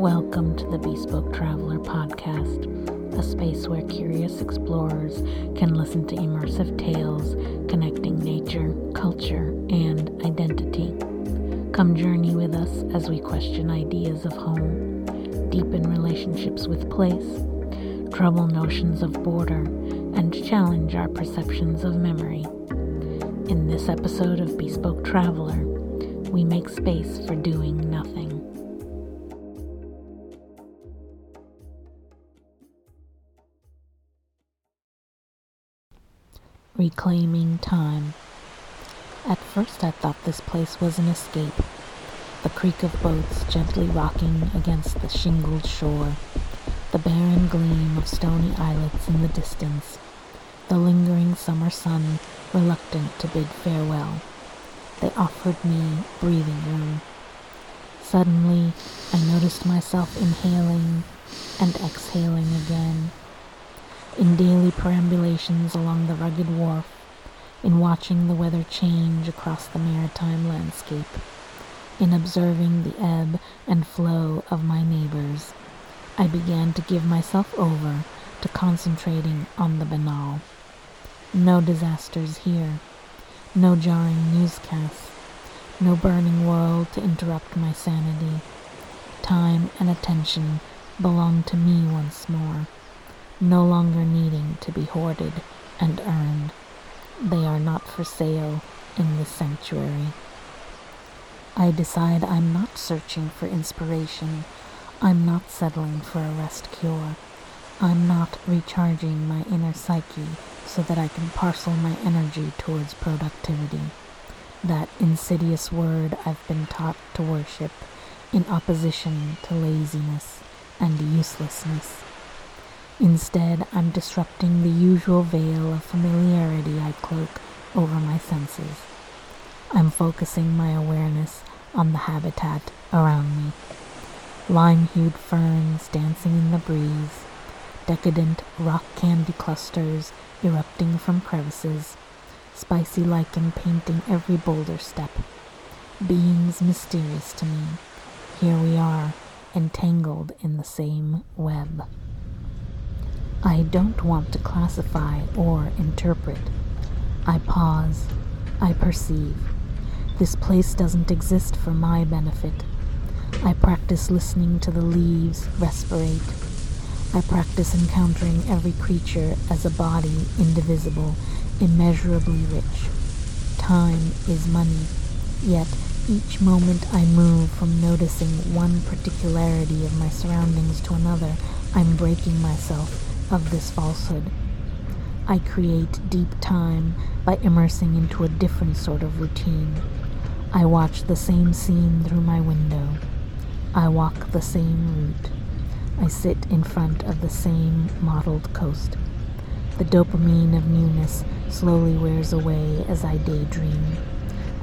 Welcome to the Bespoke Traveler podcast, a space where curious explorers can listen to immersive tales connecting nature, culture, and identity. Come journey with us as we question ideas of home, deepen relationships with place, trouble notions of border, and challenge our perceptions of memory. In this episode of Bespoke Traveler, we make space for doing nothing. Reclaiming time. At first, I thought this place was an escape. The creak of boats gently rocking against the shingled shore, the barren gleam of stony islets in the distance, the lingering summer sun reluctant to bid farewell. They offered me breathing room. Suddenly, I noticed myself inhaling and exhaling again perambulations along the rugged wharf, in watching the weather change across the maritime landscape, in observing the ebb and flow of my neighbors, I began to give myself over to concentrating on the banal. No disasters here, no jarring newscasts, no burning world to interrupt my sanity. Time and attention belong to me once more no longer needing to be hoarded and earned. They are not for sale in this sanctuary. I decide I'm not searching for inspiration. I'm not settling for a rest cure. I'm not recharging my inner psyche so that I can parcel my energy towards productivity. That insidious word I've been taught to worship in opposition to laziness and uselessness. Instead, I'm disrupting the usual veil of familiarity I cloak over my senses. I'm focusing my awareness on the habitat around me. Lime-hued ferns dancing in the breeze, decadent rock candy clusters erupting from crevices, spicy lichen painting every boulder step. Beings mysterious to me. Here we are, entangled in the same web. I don't want to classify or interpret. I pause. I perceive. This place doesn't exist for my benefit. I practice listening to the leaves respirate. I practice encountering every creature as a body indivisible, immeasurably rich. Time is money, yet each moment I move from noticing one particularity of my surroundings to another, I'm breaking myself of this falsehood. I create deep time by immersing into a different sort of routine. I watch the same scene through my window. I walk the same route. I sit in front of the same mottled coast. The dopamine of newness slowly wears away as I daydream,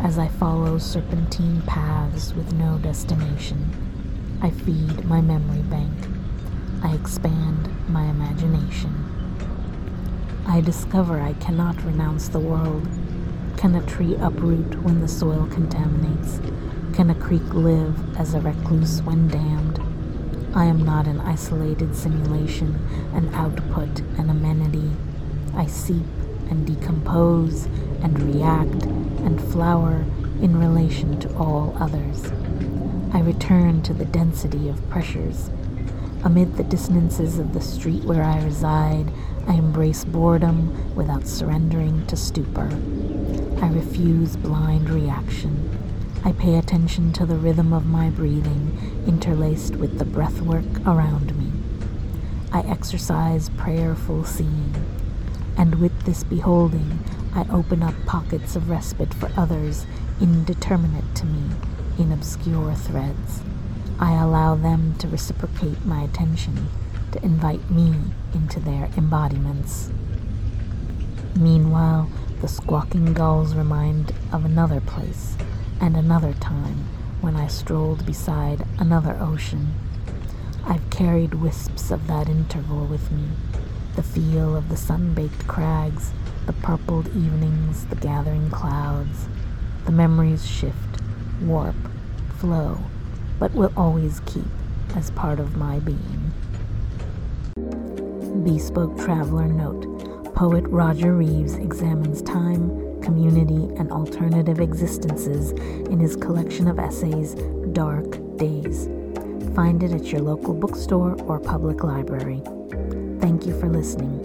as I follow serpentine paths with no destination. I feed my memory bank. I expand my imagination. I discover I cannot renounce the world. Can a tree uproot when the soil contaminates? Can a creek live as a recluse when dammed? I am not an isolated simulation, an output, an amenity. I seep and decompose and react and flower in relation to all others. I return to the density of pressures Amid the dissonances of the street where I reside, I embrace boredom without surrendering to stupor. I refuse blind reaction. I pay attention to the rhythm of my breathing, interlaced with the breathwork around me. I exercise prayerful seeing, and with this beholding, I open up pockets of respite for others, indeterminate to me, in obscure threads. I allow them to reciprocate my attention, to invite me into their embodiments. Meanwhile, the squawking gulls remind of another place and another time when I strolled beside another ocean. I've carried wisps of that interval with me the feel of the sun baked crags, the purpled evenings, the gathering clouds. The memories shift, warp, flow but will always keep as part of my being. Bespoke Traveler Note Poet Roger Reeves examines time, community, and alternative existences in his collection of essays, Dark Days. Find it at your local bookstore or public library. Thank you for listening.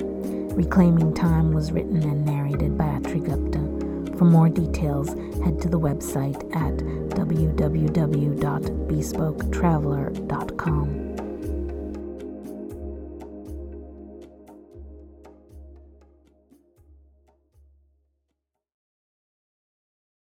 Reclaiming Time was written and narrated by Atri Gupta. For more details, head to the website at www.bespoketraveler.com.